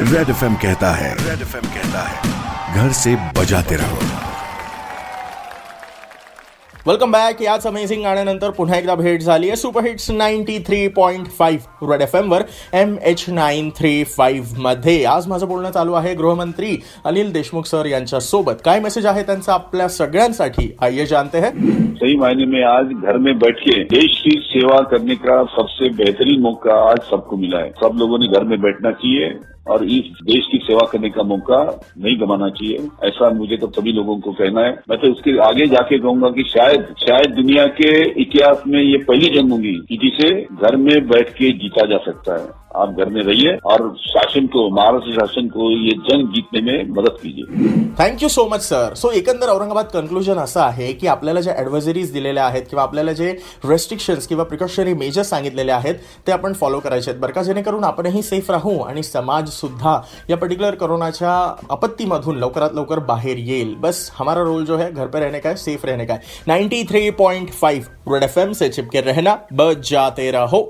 Red F कहता है red F कहता है घर से बजाते रहो। वेलकम बॅक याच अमेझिंग गाण्यानंतर पुन्हा एकदा भेट झाली आहे. Super hits ninety three point five red F एमवर M H nine three five मध्ये. आज माझं बोलणं चालू आहे गृहमंत्री अनिल देशमुख सर यांच्या सोबत काय मेसेज आहे त्यांचा आपल्या सगळ्यांसाठी? आइए जानते हैं. सही मायने में आज घर में बैठ के देश की सेवा करने का सबसे बेहतरीन मौका आज सबको मिला है. सब लोगों ने घर में बैठना चाहिए. और इस देश की सेवा करने का मौका नहीं गंवाना चाहिए। ऐसा मुझे तो सभी लोगों को कहना है। मैं तो उसके आगे जाके कहूँगा कि शायद शायद दुनिया के इतिहास में ये पहली जंग होगी कि जिसे घर में बैठ के जीता जा सकता है। आप घर में रहिए और शासन को, महाराष्ट्र शासन को ये जंग जीतने में मदद कीजिए। Thank you so much sir so एकंदर औरंगाबाद कन्क्लुजन असं आहे की आपल्याला ज्या ॲडव्हायझरीज दिलेल्या आहेत किंवा आपल्याला जे रेस्ट्रिक्शन्स किंवा प्रिकॉशनरी मेजर्स सांगितलेले आहेत, ते आपण फॉलो करायचे आहेत बरं का? जेणेकरून आपणही सेफ़ राहू आणि समाज सुद्धा या पर्टिक्युलर कोरोनाच्या आपत्तीमधून लवकरात लवकर बाहेर येईल. बस, हमारा रोल जो है, घर पे रहने का है सेफ़ रहने का है. 93.5 रेड एफ़ एम से चिपके रहना बजाते रहो.